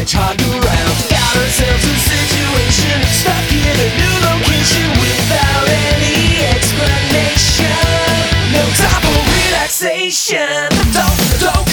hedgehog around Got ourselves a situation Stuck in a new location Without any explanation. No time for relaxation. Don't, don't